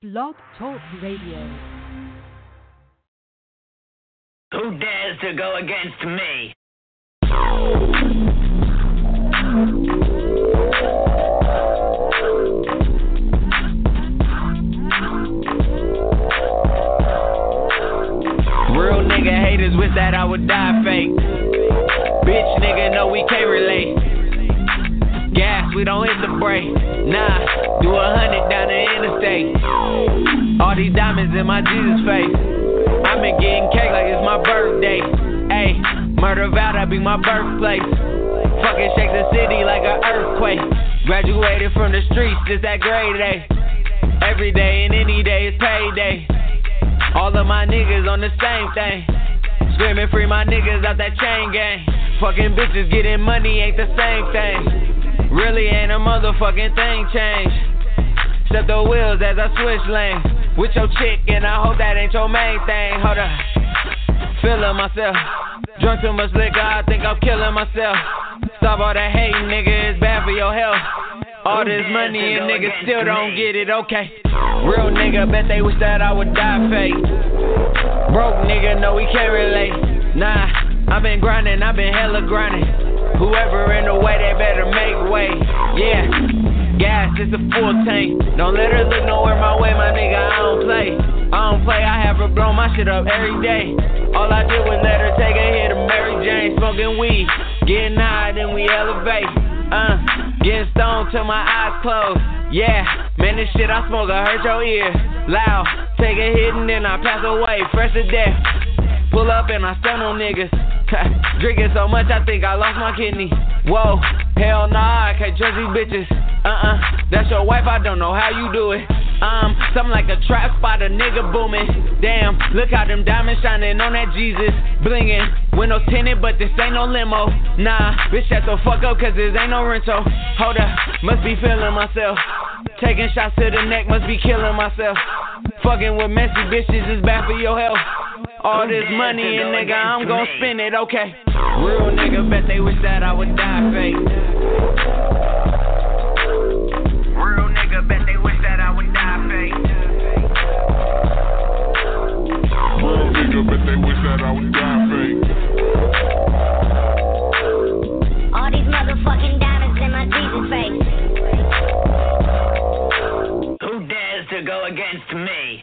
Blog Talk Radio. Who dares to go against me? Real nigga haters wish that I would die fake. Bitch nigga know we can't relate. We don't hit the brake. Nah, do a hundred down the interstate. All these diamonds in my Jesus face. I've been getting cake like it's my birthday. Ayy, murder vow that be my birthplace. Fucking shake the city like an earthquake. Graduated from the streets, just that grade A. Every day and any day is payday. All of my niggas on the same thing. Screaming free my niggas out that chain gang. Fucking bitches getting money ain't the same thing. Really ain't a motherfucking thing change. Step the wheels as I switch lanes. With your chick, and I hope that ain't your main thing. Hold up. Feeling myself. Drunk too much liquor, I think I'm killing myself. Stop all that hating, nigga, it's bad for your health. All this money and niggas still don't get it, okay. Real nigga, bet they wish that I would die fake. Broke nigga, no, we can't relate. Nah, i been grinding, i been hella grinding. Whoever in the way, they better make way. Yeah, gas, it's a full tank. Don't let her look nowhere my way, my nigga, I don't play. I don't play, I have her blow my shit up every day. All I did was let her take a hit of Mary Jane, smoking weed. Getting high, then we elevate. Uh, getting stoned till my eyes close. Yeah, man, this shit I smoke, I hurt your ear. Loud, take a hit and then I pass away, fresh to death. Pull up and I stun on niggas. Drinking so much, I think I lost my kidney. Whoa, hell nah, I can't trust these bitches. Uh uh, that's your wife, I don't know how you do it. Um, something like a trap spot, a nigga booming. Damn, look how them diamonds shining on that Jesus. Blinging, windows tinted, but this ain't no limo. Nah, bitch, shut the fuck up, cause this ain't no rental. Hold up, must be feeling myself. Taking shots to the neck, must be killing myself. Fucking with messy bitches is bad for your health. All this money and nigga, I'm gon' spend it, okay. Real nigga, bet they wish that I would die fake. Real nigga, bet they wish that I would die fake. Real nigga, bet they wish that I would die fake. All these motherfucking diamonds in my Jesus face. Who dares to go against me?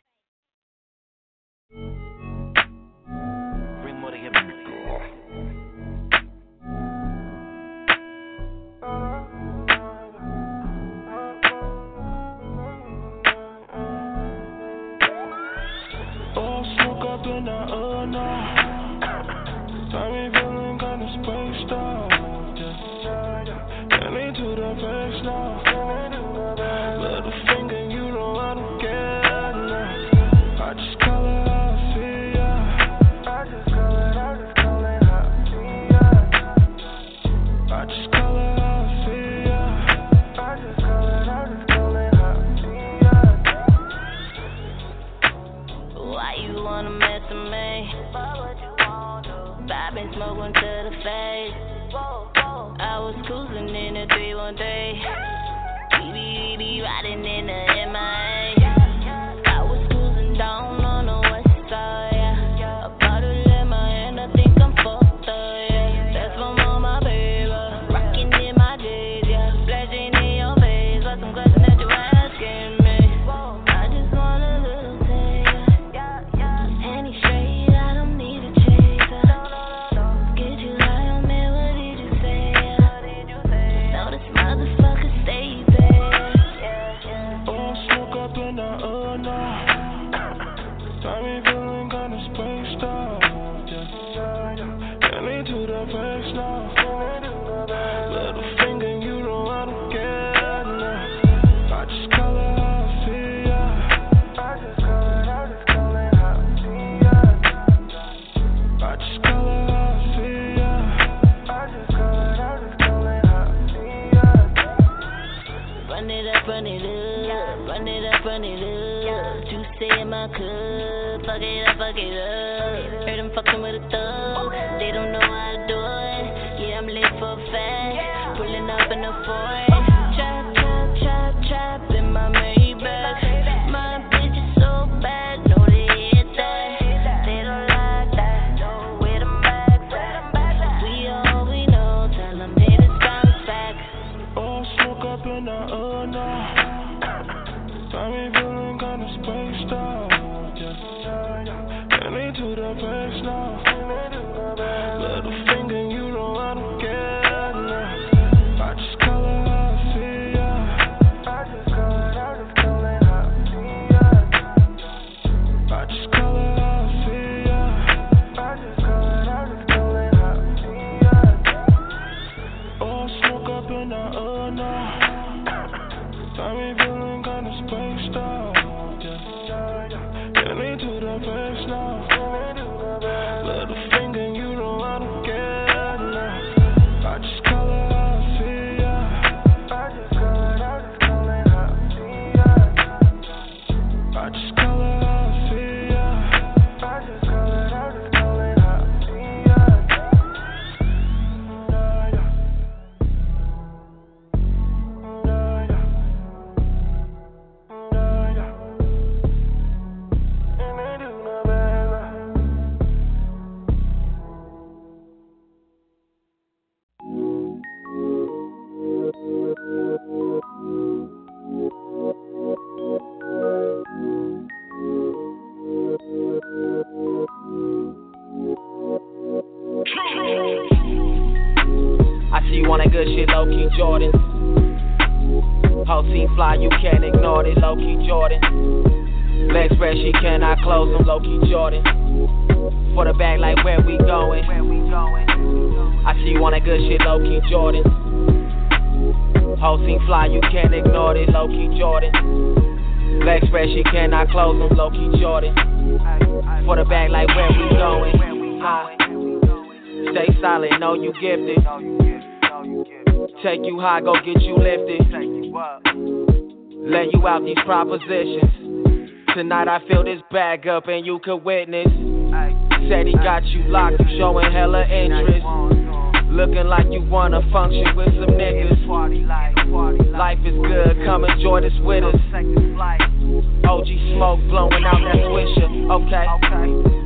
Fly, you can't ignore it, low key Jordan. Legs spread, she cannot close them, low key Jordan. For the bag, like where we going? I see you on that good shit, low key Jordan. Whole team fly, you can't ignore it, low key Jordan. Legs spread, she cannot close them, low key Jordan. For the bag, like where we going? Stay solid, know you gifted. Take you high, go get you lifted. Lay you out these propositions. Tonight I fill this bag up and you could witness. Said he got you locked, you showing hella interest. Looking like you wanna function with some niggas. Life is good, come enjoy this with us. OG smoke blowing out that swisher, okay.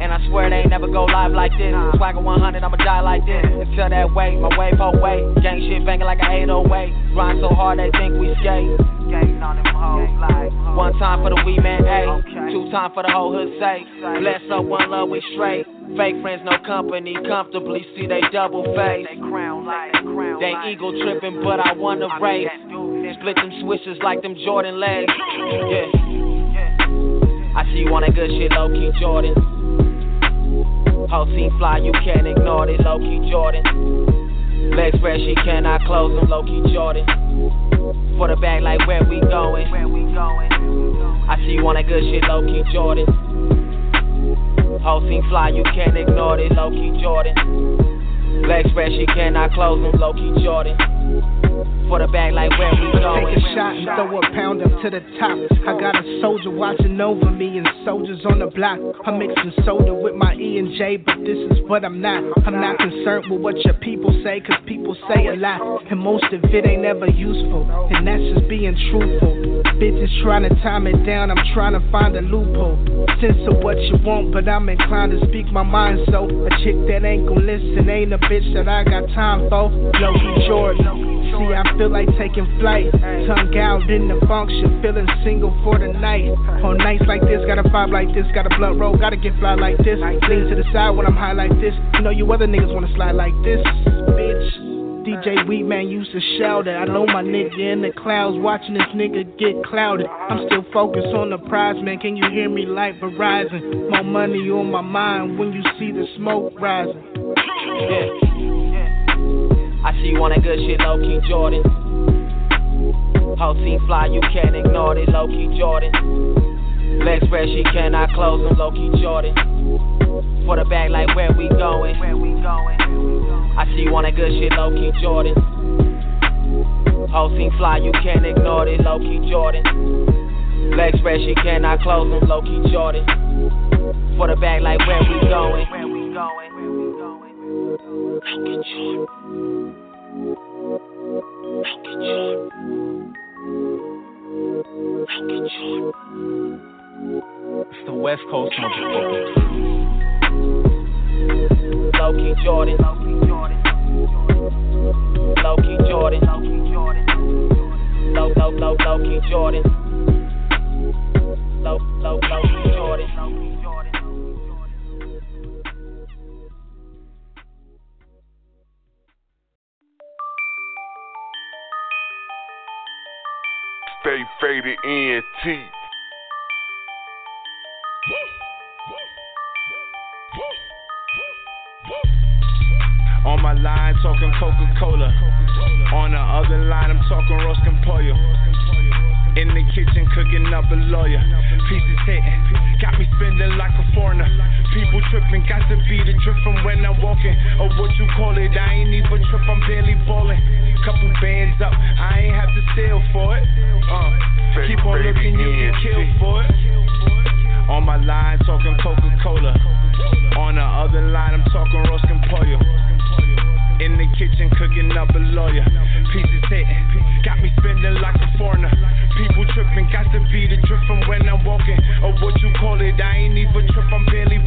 And I swear they ain't never go live like this. Swagger 100, I'ma die like this. Until that way, my wave whole way. Gang shit banging like a 808. Grind so hard they think we skate. One time for the we man A, two time for the whole hood say. Bless up, one love, we straight. Fake friends, no company, comfortably see they double face. They eagle tripping, but I wanna race. Split them switches like them Jordan legs. Yeah. I see you that good shit, low key Jordan. Whole team fly, you can't ignore this, low key Jordan. Legs spread, she cannot close them, low key Jordan. For the bag, like where we going? I see you on that good shit, low key Jordan. Whole team fly, you can't ignore it, low key Jordan. Legs spread, she cannot close them, low key Jordan. For the bag, like where we going? Take a shot and throw a pound up to the top. I got a soldier watching over me and soldiers on the block. I'm mixing soda with my E and J, but this is what I'm not. I'm not concerned with what your people say, cause people say a lot. And most of it ain't ever useful. And that's just being truthful. Bitches trying to time it down, I'm trying to find a loophole. Sense of what you want, but I'm inclined to speak my mind. So a chick that ain't gon' listen ain't a bitch that I got time for. Loki Jordan. See, I feel like taking flight. Tongue out in the function, feeling single for the night. On nights like this, got a vibe like this, got a blood roll, gotta get fly like this. Lean to the side when I'm high like this. You know, you other niggas wanna slide like this, bitch. DJ Weedman used to shout it. I know my nigga in the clouds watching this nigga get clouded. I'm still focused on the prize, man. Can you hear me like Verizon? More money on my mind when you see the smoke rising. Yeah. I see you on that good shit, low key Jordan. Whole team fly, you can't ignore it, low key Jordan. Legs spread, she cannot close them, low key Jordan. For the bag, like where we going? I see you on that good shit, low key Jordan. Whole team fly, you can't ignore it, low key Jordan. Legs spread, she cannot close them, low key Jordan. For the bag, like where we going? On my line, talking Coca Cola. On the other line, I'm talking Roskin Pollo. In the kitchen, cooking up a lawyer. Pieces hitting, got me spending like a foreigner. People tripping, got to be the trip from when I'm walking. Or what you call it, I ain't even trip, I'm barely balling. Couple bands up, I ain't have to sell for you killed for it. On my line, talking Coca Cola. On the other line, I'm talking Roskin Pollo. In the kitchen, cooking up a lawyer. Pieces hitting, got me spending like a foreigner. People tripping, got to be the drip from when I'm walking. Or what you call it, I ain't even trip, I'm barely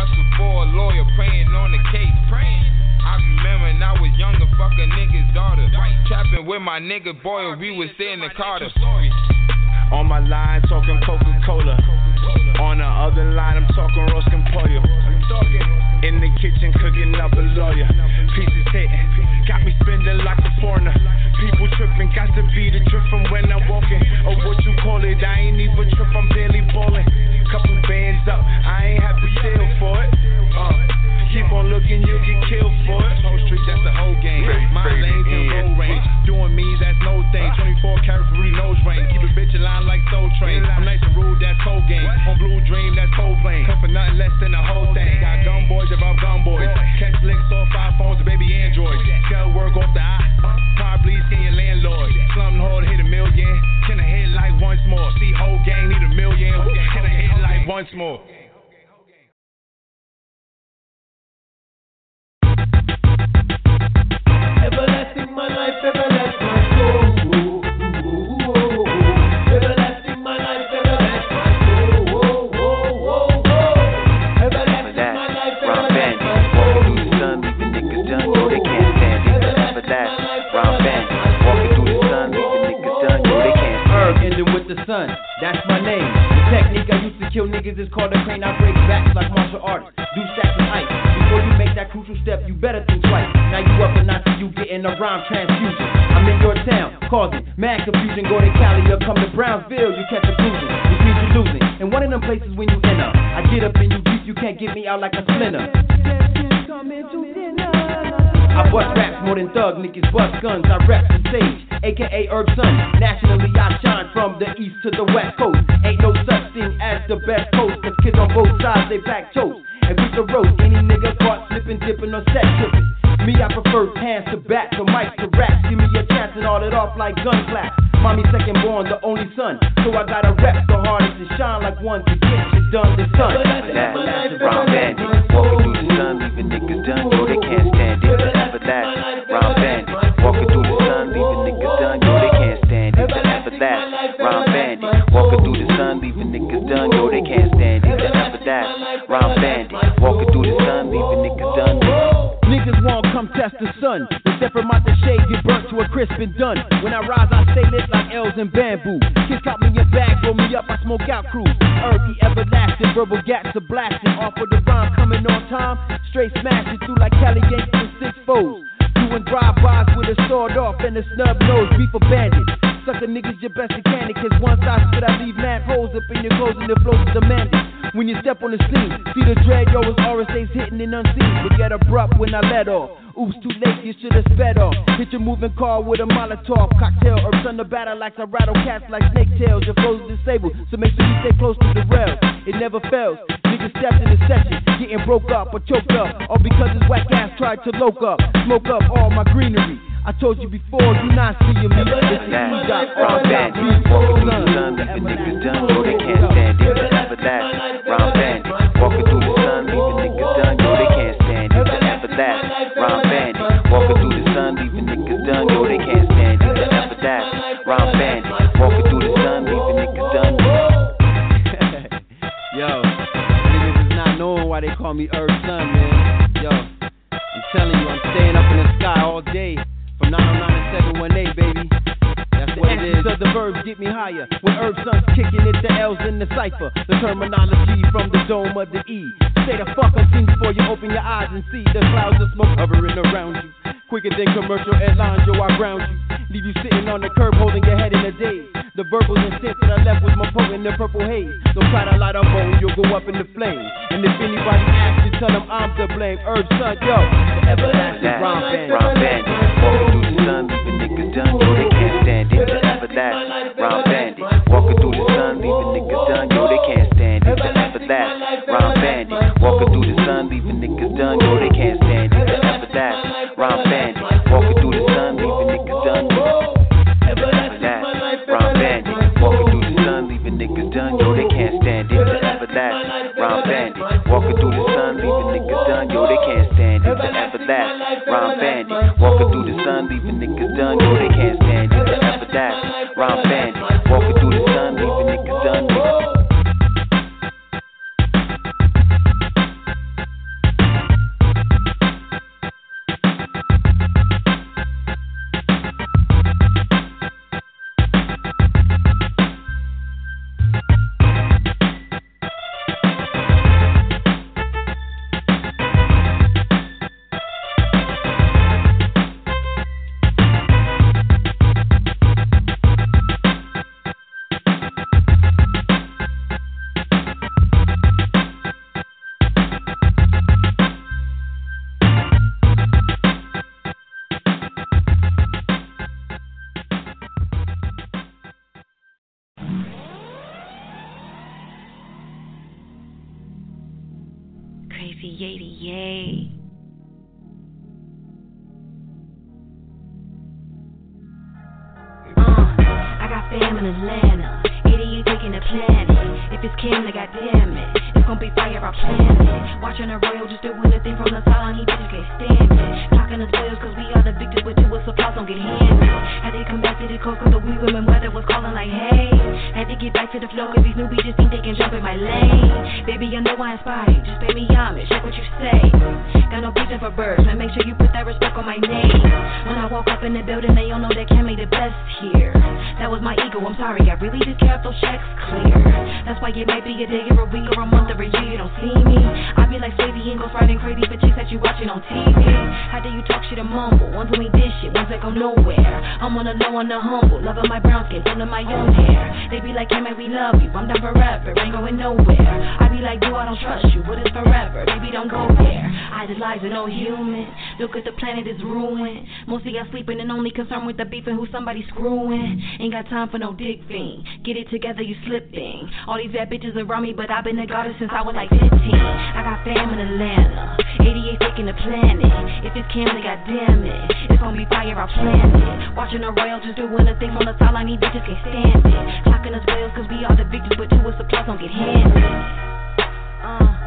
Hustle for a lawyer, praying on the case. Praying. I remember when I was younger, fuck a nigga's daughter. Trapping with my nigga boy, we was in the Carter. On my line, talking Coca Cola. On the other line, I'm talking Roskin Pollo. In the kitchen, cooking up a lawyer. Pieces hitting, got me spending like a foreigner. People tripping, got to be the drip from when I'm walking. Or what you call it, I ain't even trip, I'm barely balling. Couple bands up, I ain't to steal for it. Uh, keep on looking, you'll get killed for it. Whole street, that's the whole game. My lanes roll NT. range. Doing me, that's no thing. 24 karat Rudy nose ring. Keep a bitch in line like Soul Train. I'm nice and rude, that's cold game. On Blue Dream, that's cold plane. Come for nothing less than the whole thing. Got gun boys, about gun boys. Catch licks off iPhones, and baby Androids. Scale work off the eye. Probably skin your landlord. Slum hard, hit a million. Can I hit like once more? See, whole gang need a million. Can I hit like once more? Stand Erg ending with the sun, that's my name. The technique I used to kill niggas is called a crane. I break backs like martial artists, do stacks and ice. Before you make that crucial step, you better think twice. Now you up and see you getting a rhyme transfusion. I'm in your town, causing mad confusion. Go to Cali or come to Brownsville, you catch a cruising, which means you're losing. And one of them places when you enter, I get up and you deep, you can't get me out like a splinter. I bust raps more than thug niggas bust guns. I rep the stage, aka Erbsun. Nationally, I shine from the east to the west coast. Ain't no such thing as the best coast. Cause kids on both sides, they back toast. And with the road, any nigga caught slipping, dipping, or set tripping. Me, I prefer hands to back, the mic to rap. Give me a chance and all it off like gun clap. Mommy second born, the only son. So I gotta rep the hardest and shine like one to get shit done the sun. that. Ron Bandit, walking through the sun, leaving niggas done, yo, they can't stand it. Never that. Ron Bandit, walking through the sun, leaving niggas done, yo, they can't stand it. Never that. Ron Bandit, walking through the sun, leaving niggas done, yo, they can't stand it. After that. Rhyme bandit, walking through the sun, leaving niggas done. Niggas won't come test the sun. The step from out the shade get burnt to a crisp and done. When I rise, I stay lit like L's and bamboo. Kids caught me in bag, roll me up, I smoke out crews. Earthy, everlasting, verbal gaps are blasting. Off with the rhyme coming on time. Straight smashing through like Cali Yankees and six foes. Doing drive-bys with a sword off and a snub nose, beef a bandit. Sucker niggas your best mechanic, cause once I spit, I leave mad holes up in your clothes and the flows demanded. When you step on the scene, see the dread, yo, it's RSA's hitting and unseen. But get abrupt when I let off. Oops, too late, you should've sped off. Hit your moving car with a Molotov cocktail. Herbs on the batter like I rattle cats like snake tails. Your flow's disabled, so make sure you stay close to the rails. It never fails. Niggas stepped in the session, getting broke up or choked up. All because his whack ass tried to loke up, smoke up all my greenery. I told you before, you not seeing me. Listen, we got all that Walking through the sun, leaving niggas done, yo, they can't stand it. Forever that, rhyme bandit. Walking through the sun, leaving niggas done, yo, they can't stand it. Forever that, rhyme bandit. Walking through the sun, leaving niggas done, yo, they can't stand it. Forever that, rhyme bandit. Walking through the sun, leaving niggas done. Yo, niggas is not knowing why they call me Herb Sun, man. Yo, I'm telling you, I'm staying up in the sky all day from 909 718, baby. That's what it is. So the verbs get me higher. When Erbsun's kicking it, the L's in the cipher. The terminology from the dome of the E. Say the fuck things before you open your eyes and see the clouds of smoke hovering around you. Quicker than commercial airlines, yo, I ground you. Leave you sitting on the curb holding your head in a daze. The verbals and sense that I left was more potent than purple haze. Don't try to light a bone, you'll go up in the flames. And if anybody asks you, tell them I'm to blame. Erbsun, yo, the everlasting that, rhyme band. rhyme bandit. Walking through the sun, leaving niggas done, yo, they can't stand it. Forever that, rhyme bandit. Walking through the sun, leaving niggas done, yo, they can't stand it. Forever that, rhyme bandit. Walking through the sun, leaving niggas done, yo, they can't stand it. That, rhyme bandit. Walking through the sun, leaving niggas done. Forever that, rhyme bandit. Walking through the sun, leaving niggas done, yo, they can't stand it. Forever that, bandit. Walking through the sun, leaving niggas done, yo, they can't stand it. Forever that, bandit. Walking through the sun, leaving niggas done, yo, they can't stand it. Forever that, bandit. Walking concerned with the beef and who somebody screwing. Ain't got time for no dick fiend. Get it together, you slipping. All these bad bitches around me, but I've been a goddess since I was like 15. I got fam in Atlanta, 88 faking the planet. If it's Cam, then goddamn it, it's gonna be fire, I planned it. Watching the royal just doing the thing from the sideline, these bitches can't stand it. Clocking us bills, cause we are the victims, but two us applause don't get handed. Uh.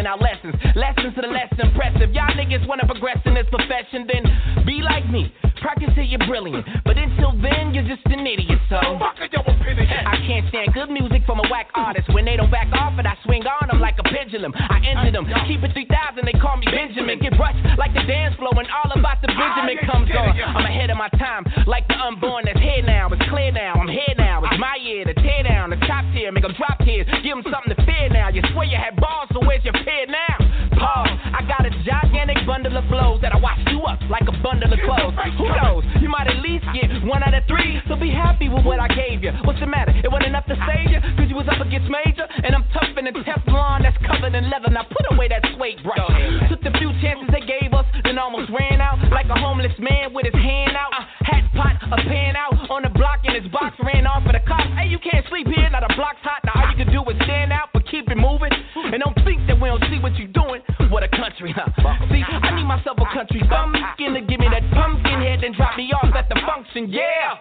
I'm handing out lessons, lessons to the less impressive. Y'all niggas wanna progress in this profession, then be like me. Practice till you're brilliant, but until then, you're just an idiot. So I can't stand good music from a whack artist. When they don't back off it, I swing on them like a pendulum. I enter them, keep it 3000, they call me Benjamin. Get brushed like the dance floor when all about the Benjamin comes on. I'm ahead of my time, like the unborn that's here now. It's clear now, I'm here now. It's my year to tear down the top tier, make them drop tears. Give them something to now. You swear you had balls, so where's your fear now? Pause. I got a gigantic bundle of flows that I wash you up like a bundle of clothes. Who knows? You might at least get one out of three, so be happy with what I gave you. What's the matter? It wasn't enough to save you, cause you was up against major, and I'm tough in the Teflon that's covered in leather. Now put away that suede brush. Took the few chances they gave us, then almost ran out like a homeless man with his hand out. Hat pot, a pan out on the block, and his box ran off for the cops. Hey, you can't sleep here, now the block's hot. Now all you can do is stand out, but keep it. And don't think that we don't see what you're doing. What a country, huh? See, I need myself a country bumpkin to give me that pumpkin head, and drop me off at the function. Yeah.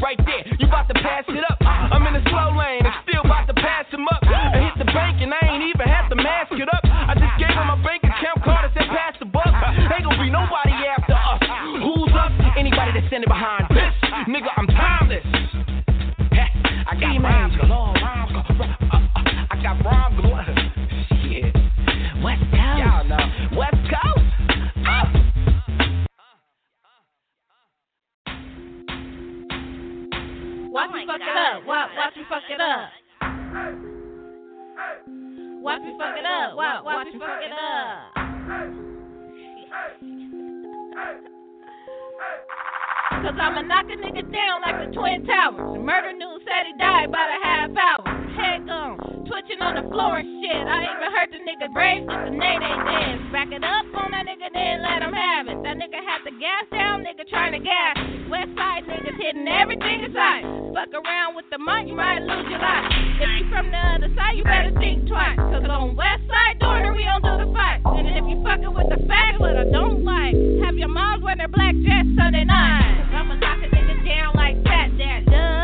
Right there, you about to pass it up. I'm in the slow lane and still about to pass him up. I hit the bank and I ain't even have to mask it up. I just gave him my bank account card and said pass the buck. Ain't gonna be nobody after us. Who's up? Anybody that's standing behind this. Nigga, I'm timeless. I got rhymes galore, rhymes galore. West Coast. Y'all know. West Coast. Uh. Watch me fuck it up. Watch, watch me fuck it up. Watch me fuck it up. Watch, watch me fuck it up. Cause I'ma knock a nigga down like the Twin Towers. Murder news said he died about a half hour. Head gone, twitching on the floor and shit. I even heard the nigga brave just the name they dance. Back it up on that nigga, then let him have it. That nigga had the gas down, nigga trying to gas. West side niggas hitting everything in sight. Fuck around with the money, you might lose your life. If you from the other side, you better think twice. Cause on west side, Dorner, we don't do the fight. And if you fucking with the fag, what I don't like, have your moms wear their black dress Sunday night. I'ma knock a nigga down like Fat Daddy. Dub,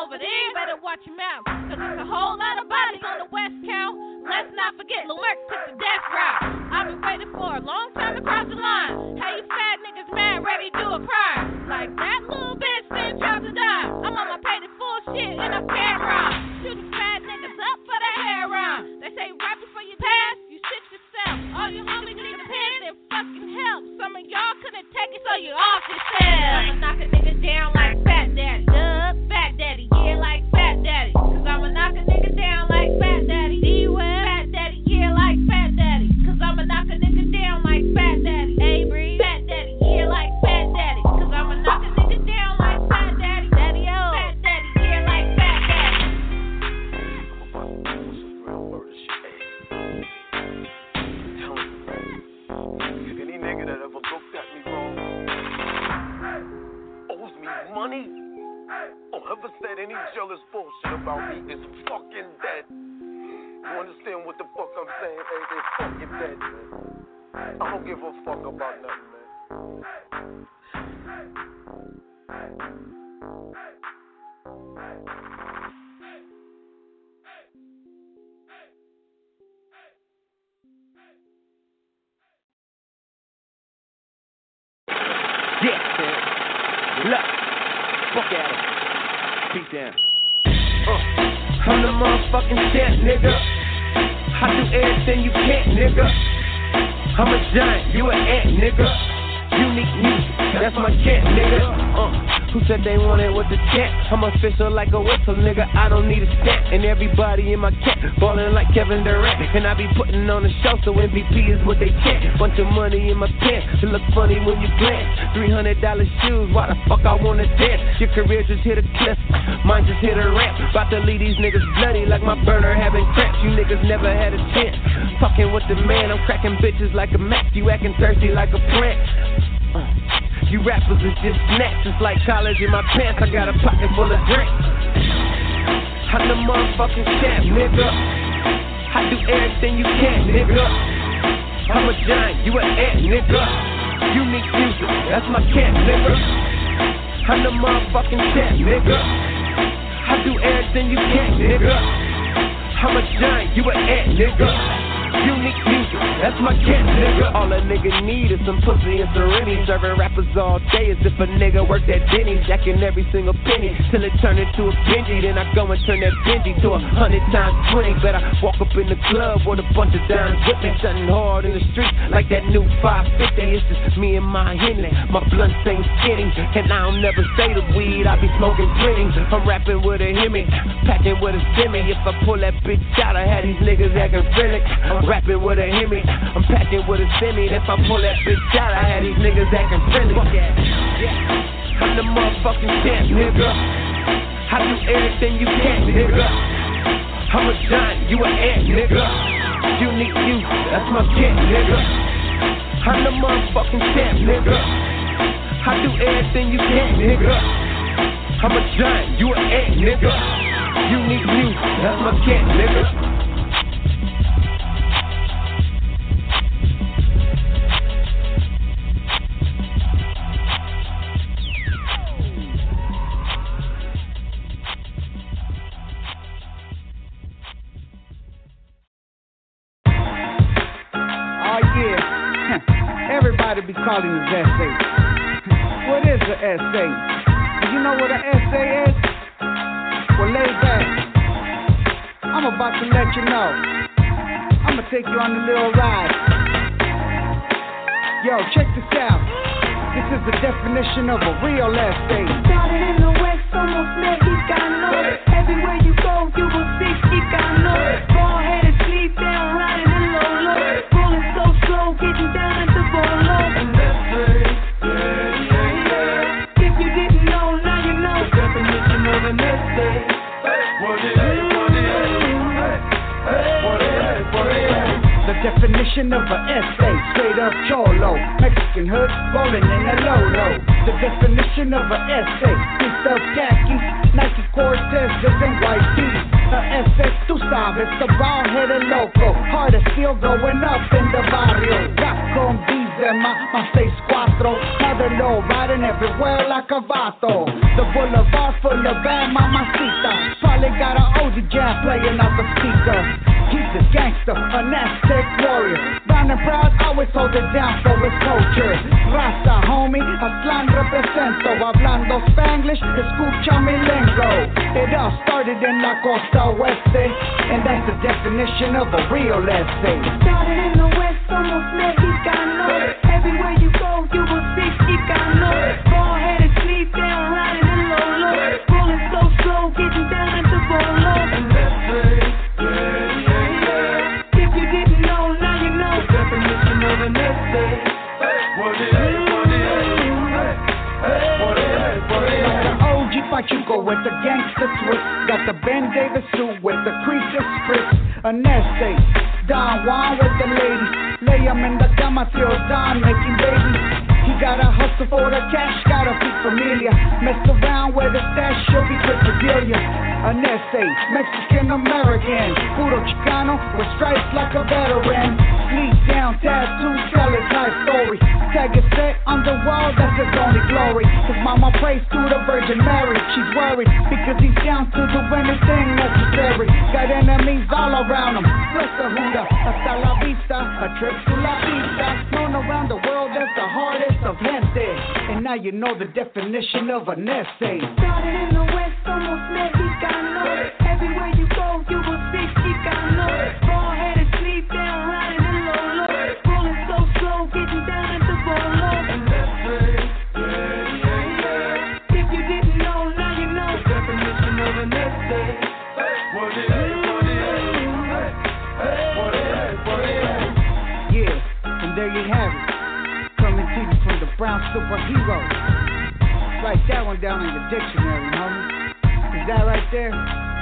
over there, better watch your mouth. Cause there's a whole lot of bodies on the West Count. Let's not forget, Lil Merc took the death route. Fuck at him. Peace down. Uh, I'm the motherfucking champ, nigga. I do everything you can't, nigga. I'm a giant, you an ant, nigga. Unique music, that's my cat, nigga. Uh. Who said they wanted with the champ? I'm official like a whistle, nigga. I don't need a stamp. And everybody in my camp ballin' like Kevin Durant. And I be putting on a show, so MVP is what they chant. Bunch of money in my pants, it look funny when you glance. $300 shoes, why the fuck I wanna dance? Your career just hit a cliff, mine just hit a ramp. About to leave these niggas bloody like my burner having cramps. You niggas never had a chance. Fucking with the man, I'm cracking bitches like a Mac. You acting thirsty like a plant. You rappers is just. It's like college in my pants. I got a pocket full of drinks. I'm the motherfucking champ, nigga. I do everything you can, nigga. I'm a giant, you an ant, nigga. Unique music, that's my camp, nigga. I'm the motherfucking champ, nigga. I do everything you can, nigga. I'm a giant, you an ant, nigga. Unique music, that's my kid, nigga. All a nigga need is some pussy and serenity. Serving rappers all day as if a nigga worked at Denny's. Jacking every single penny till it turn into a Benji. Then I go and turn that Benji to a hundred times twenty. But I walk up in the club with a bunch of dimes with me. Shutting hard in the streets like that new 550. It's just me and my Henley, My blunt ain't skinny. And I don't never say the weed, I be smoking plenty. I'm rapping with a Hemi, packing with a semi. If I pull that bitch out, I had these niggas acting friendly. I'm rapping with a Hemi, I'm packing with a semi. If I pull that bitch out, I had these niggas acting friendly. I'm the motherfucking champ, nigga. I do everything you can, nigga. I'm a giant, you an ant, nigga. Unique you, that's my kid, nigga. I'm the motherfucking champ, nigga. I do everything you can, nigga. I'm a giant, you an ant, nigga. Unique you, that's my cat, nigga. Calling essay. what is an essay? You know what an essay is? Well, lay back. I'm about to let you know. I'm gonna take you on a little ride. Yo, check this out. This is the definition of a real essay. Started in the West, almost Mexicano. Everywhere you go, you will of an essay, piece of khakis, Nike and white tees. A essay, tú sabes, the bald-headed loco. Heart is still going up in the barrio. Got con Benzema, my 6'4". Mother low, riding everywhere like a vato. La costa oeste, and that's the definition of a real essay. Pachuco with the gangster twist. Got the Ben Davis suit with the creases crisp. An essay. Don Juan with the ladies. Lay 'em in the cama till dawn, making babies. He gotta hustle for the cash, gotta feed familia. Mess around with the stash, she'll be ya. An essay, Mexican American, puro Chicano with stripes like a veteran. Sleep down, tattoo, tell his life story. Tag it set on the wall, that's his only glory. His mama prays to the Virgin Mary. She's worried because he's down to do anything necessary. Got enemies all around him. Bless the Huda, hasta la vista, a trip to la vista. Known around the world as the hardest of gente. And now you know the definition of an essay. Started in the West, almost Mexicano. Everywhere you go, you will see. what he wrote. Write that one down in your dictionary, homie. Is that right there,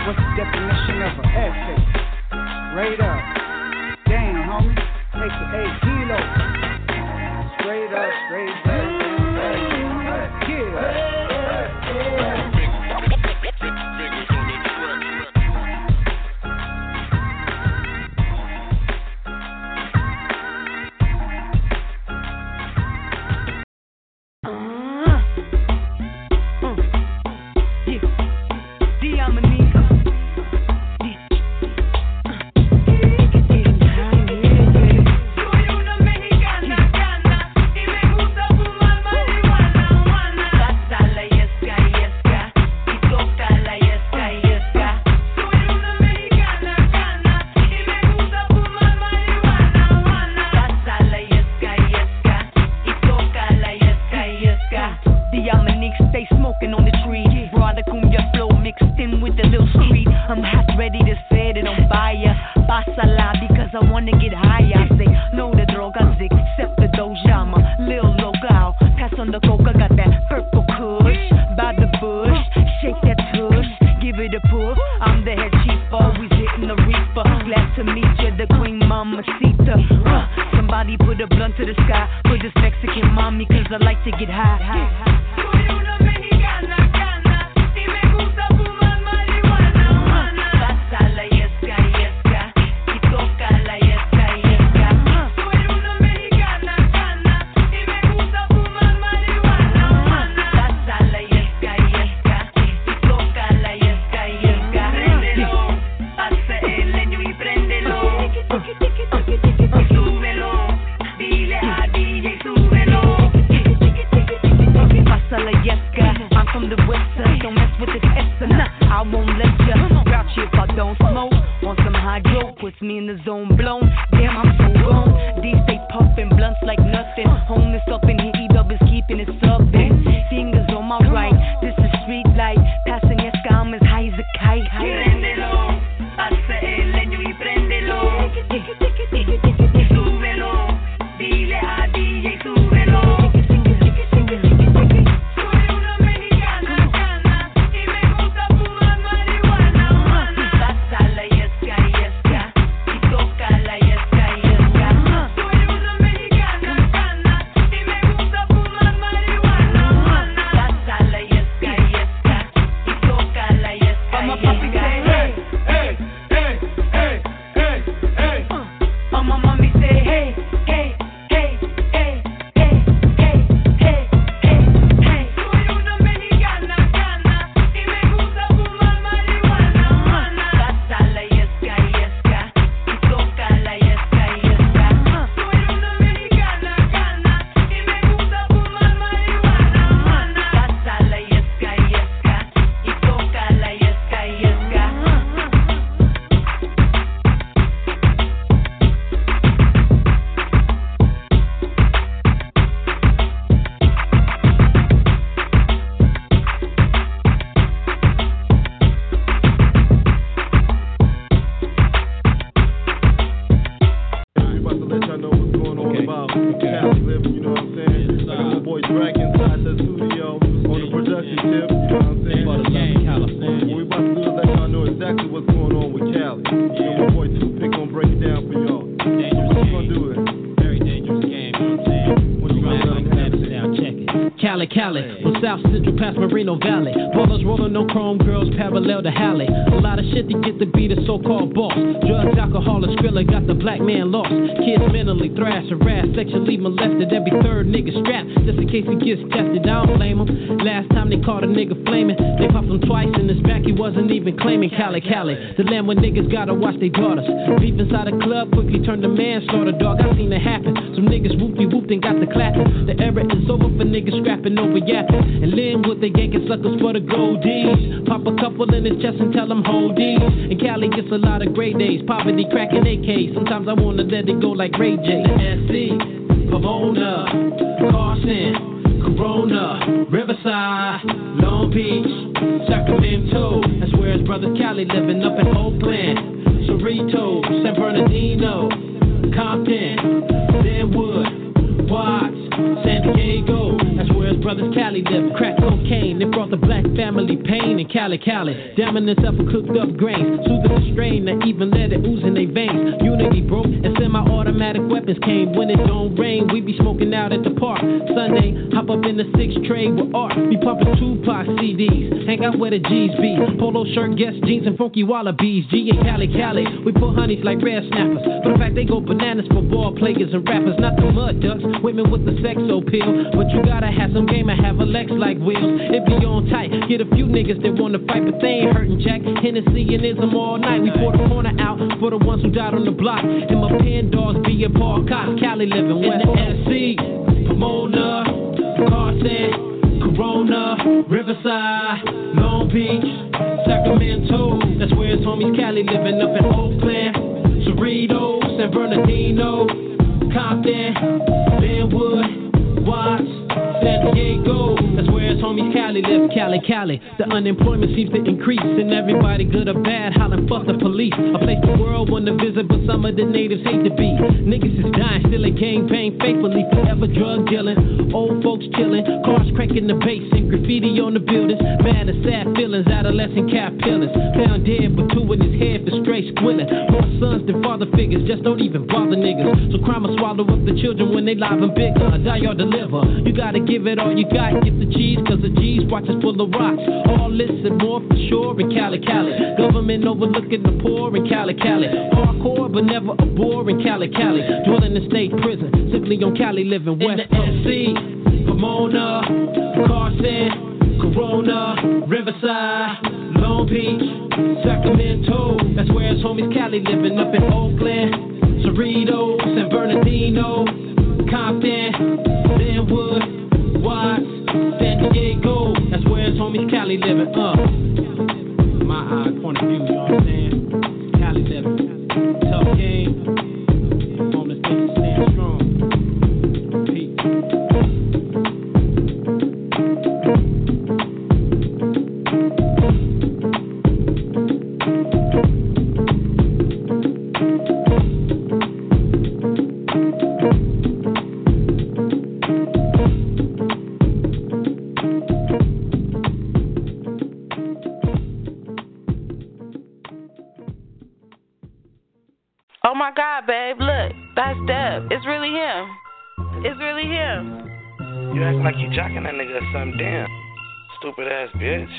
what's the definition of an ese? Straight up. Damn, homie. Take it a kilos. Straight up, straight up. in case he gets tested. I don't blame him. Last time they caught a nigga flaming, they popped him twice in his back. He wasn't even claiming Cali Cali, the land where niggas gotta watch their daughters. Beef inside a club quickly turned to manslaughter. Dog, I seen it happen. Some niggas whoopty whooped and got the clapping. The era is over for niggas scrapping over yapping. And Lim with the yanking suckers for the goldies, Pop a couple in his chest and tell him hold D's. And Cali gets a lot of great days. Poverty cracking AK. Sometimes I wanna let it go like Ray J. The SC. Pomona, Carson, Corona, Riverside, Long Beach, Sacramento. That's where his brother Cali living up in Oakland, Cerrito, San Bernardino, Compton, Lynwood, Watts, San Diego. Brothers Cali live. Crack cocaine, it brought the black family pain in Cali, Cali. Damming himself for cooked up grains, soothing the strain that even let it ooze in their veins. Unity broke and semi-automatic weapons came. When it don't rain, we be smoking out at the park. Sunday, hop up in the six tray with art. We pumping Tupac CDs, hang out where the G's be. Polo shirt, Guess jeans, and funky Wallabees. G and Cali, Cali. We pull honeys like red snappers. For the fact they go bananas for ball players and rappers, not the mud ducks. Women with the sex appeal, but you gotta have some game and have a Lex like wheels. It be on tight. Get a few niggas that wanna fight, but they ain't hurting Jack. Hennessy and ism all night. We pour the corner out for the ones who died on the block. And my pen dogs be a Paul Cox, Cali living West SC, Pomona, Carson, Corona, Riverside, Long Beach, Sacramento. That's where his homies Cali living up in Oakland, Cerrito, San Bernardino, Compton, Lynwood, Watts, San Diego. That's homies Cali live, Cali, Cali. The unemployment seems to increase, and everybody good or bad, hollering fuck the police. A place the world wanna visit, but some of the natives hate to be. Niggas is dying, still a gang bang faithfully, forever drug dealing. Old folks chilling, cars cranking the bass and graffiti on the buildings. Mad and sad feelings, adolescent caterpillars. Found dead with two in his head for straight squilling. More sons than father figures, just don't even bother niggas. So crime will swallow up the children when they live and bigger. Die or deliver. You gotta give it all you got, get the G's, cause the G's watch is full of rocks. All this and more for sure in Cali, Cali. Government overlooking the poor in Cali, Cali. Hardcore, but never a bore in Cali, Cali. Dwelling in state prison, simply on Cali, living west of sea. Pomona, Carson, Corona, Riverside, Long Beach, Sacramento. That's where his homies Cali living up in Oakland, Cerrito, San Bernardino, Compton, Cali living up. My view, you ass bitch.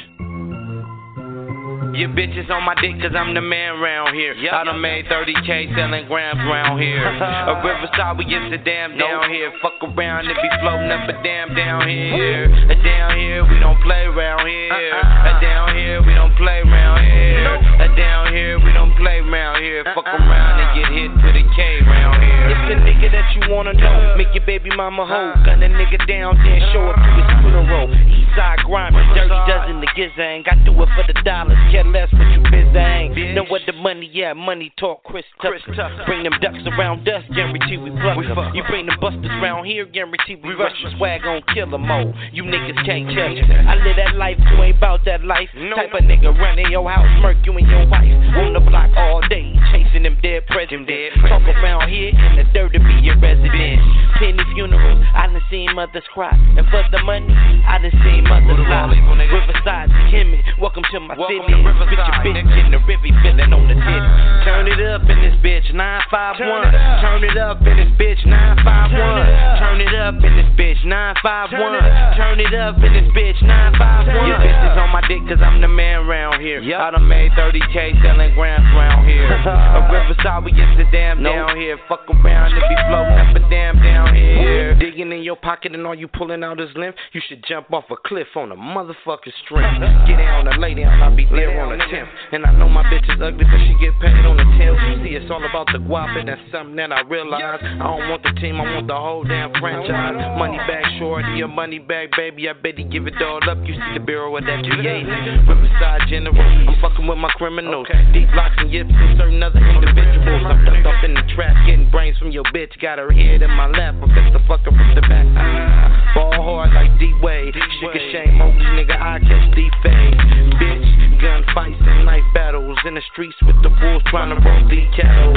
Your bitches on my dick cause I'm the man round here. I done made 30k selling grams round here. A riverside, we get the damn down here. Fuck around and be floating up a damn down here. A down here, we don't play around here. Uh-uh. A down here, we don't play around here. A down here, we don't play around here. Fuck uh-uh. around and get hit with a K round The nigga that you wanna know. Make your baby mama hoe. Gun a nigga down, then show up to his funeral. Eastside grinding, dirty dozen the gizzang. I do it for the dollars, care less what you biz ain't. Know what the money at? Money talk, Chris Tucker. Bring them ducks around us, guarantee we pluck 'em. You bring the busters around here, guarantee we rush. Swag on kill 'em all. You niggas can't touch it. I live that life, you ain't about that life. Type of nigga running your house, murk you and your wife. On the block all mothers cry. And for the money, I done seen mothers lie. Riverside, Kimmy, welcome to my city. Bitch, your bitch in the river, feeling on the titty. Turn it up in this bitch, 951. Turn it up in this bitch, 951. Turn it up in this bitch, 951. Turn it up in this bitch, 951. Your bitches on my dick cause I'm the man round here. I done made 30k selling grams round here. A riverside, we get the damn down here. Fuck around and be floating up a damn down here. Digging in your pocket and all you pulling out is lymph. You should jump off a cliff on a motherfucking string. Get down or lay down, I'll be there on the 10th. And I know my bitch is ugly, but she get paid on the 10th. See, it's all about the guap, and that's something that I realize. I don't want the team, I want the whole damn franchise. Money bag shorty, a money back, baby, I bet he give it all up. You see the barrel of that G8. Riverside General, I'm fucking with my criminals. Deep locks and yips and certain other individuals. I'm ducked up in the trap, getting brains from your bitch. Got her head in my lap, I'm the fucker from the back. Ball hard like D Wade. Shit shame Moby, nigga, I catch D Fade. Bitch, gunfights and knife battles in the streets with the wolves trying to roll the cattle.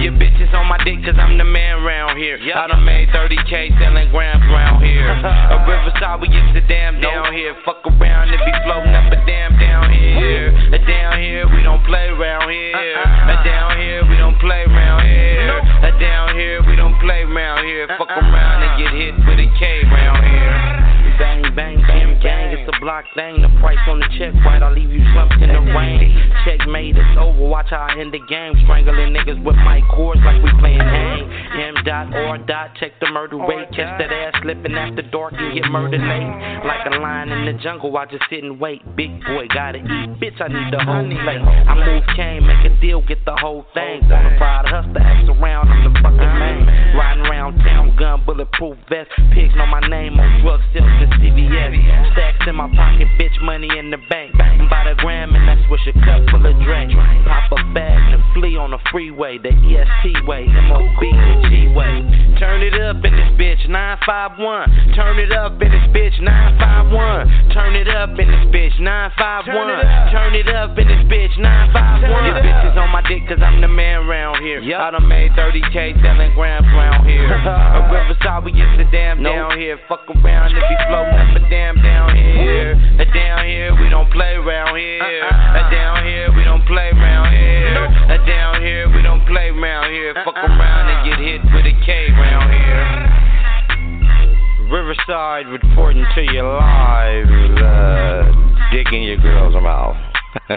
Your bitches on my dick cause I'm the man round here. I done made 30k selling grams round here. A Riverside, we get the damn down here. Fuck around and be floating up a damn down here. A down here, we don't play around here. Uh-uh. A down here, we don't play around here. A down here, we don't play around here. Fuck around it's thing. The price on the check, right? I'll leave you slumped in the rain. Checkmate, it's over. Watch how I end the game. Strangling niggas with my cords like we playing hang. M dot or dot, check the murder rate. Catch that ass slipping after dark and get murdered late. Like a lion in the jungle, I just sit and wait. Big boy, gotta eat. Bitch, I need the whole plate. I move cane, make a deal, get the whole thing. The hustler, ask around, I'm the fucking man. Riding around town, gun, bulletproof vest. Pigs know my name on drug sales and CVS. Stacks in my pocket, bitch, money in the bank. By the gram, and that's wish a cup full of drink. Pop a bag and on the freeway, the EST way, MOB and G way. Turn it up in this bitch, 951. Turn it up in this bitch, 951. Turn it up in this bitch, 951. Turn it up in this bitch, 951. Your bitch is on my dick cause I'm the man round here. I done made 30k selling grams round here. A Riverside, we get the damn down here. Fuck around and be floating up a damn down here. A down here, we don't play around here. A down here, we don't play around here. A down here, we don't play around here. Fuck around and get hit with a K round here. Riverside reporting to you live, uh, digging your girl's mouth. you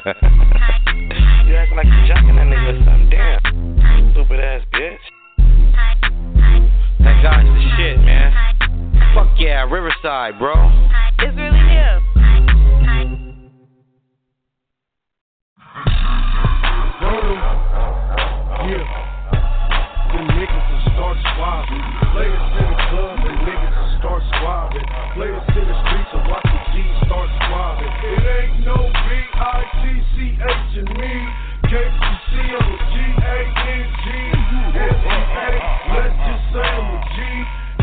act like you're jacking that nigga or something. Damn, stupid ass bitch. That guy's the shit, man. Fuck yeah, Riverside, bro. It's really him. Yeah. Niggas start in the club niggas start in the streets and G start. It ain't no in me. Can't you see I'm a G-A-N-G? S-E-A, let's just.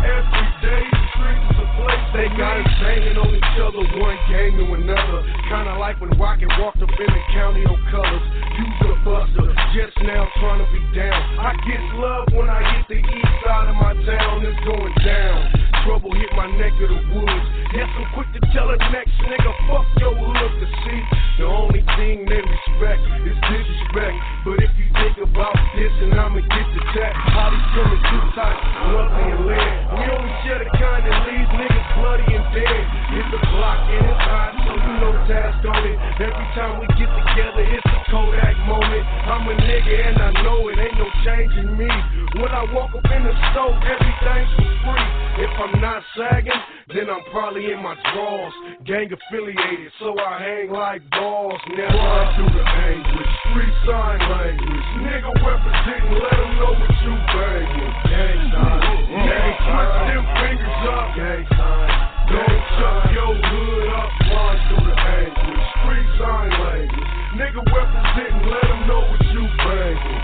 Every day is a place they got us banging on each other, one gang to another. Kinda like when Rocket walked up in the county on colors. You the buster, just now trying to be down. I get love when I hit the east side of my town, it's going down. Trouble hit my neck of the woods. Yes, I'm quick to tell the next nigga, fuck your hood to see. The only thing they respect is disrespect. But if you think about this, and I'ma get the tech. Bodies coming too tight, lovely and lead. We only share the kind that leaves niggas bloody and dead. It's a block and it's hot, so you know task on it. Every time we get together, it's a Kodak moment. I'm a nigga and I know it ain't no changing me. When I walk up in the store, everything's for free. If I'm not sagging, then I'm probably in my drawers. Gang affiliated, so I hang like balls. Now I do the English, street sign language. Nigga representing, let them know what you banging. Gang sign, mm. gang switch them fingers up. Gang sign, don't chuck your hood up. Fly through the English, street sign language. Nigga representing, let them know what you banging.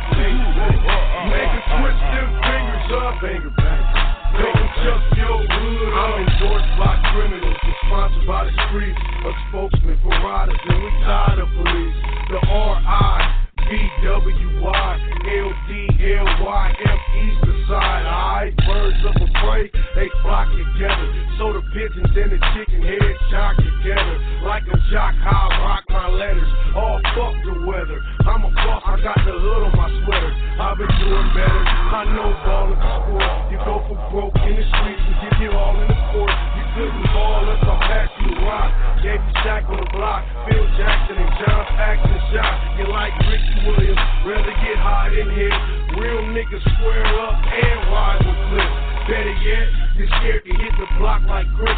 Nigga switch them fingers up. Finger bang. Don't chuck your hood I'm endorsed by criminals sponsored by the streets. A spokesman for riders, and we tired of police. The R-I-B-W-Y-L-D-L-Y-M East side. Alright, birds of a prey, they flock together. So the pigeons and the chicken heads jock together. Like a jock, I rock my letters. All fuck the weather. I'm a boss, I got the hood on my sweater. I've been doing better. I know ball is sport. You go for broke in the streets and give you all in the court. Couldn't ball unless I passed you rock. Gave you Shaq on the block. Phil Jackson and John Paxson shot. You like Ricky Williams. Rather get high than here. Real niggas square up and ride with clips. Better yet, you're scared to hit the block like Chris.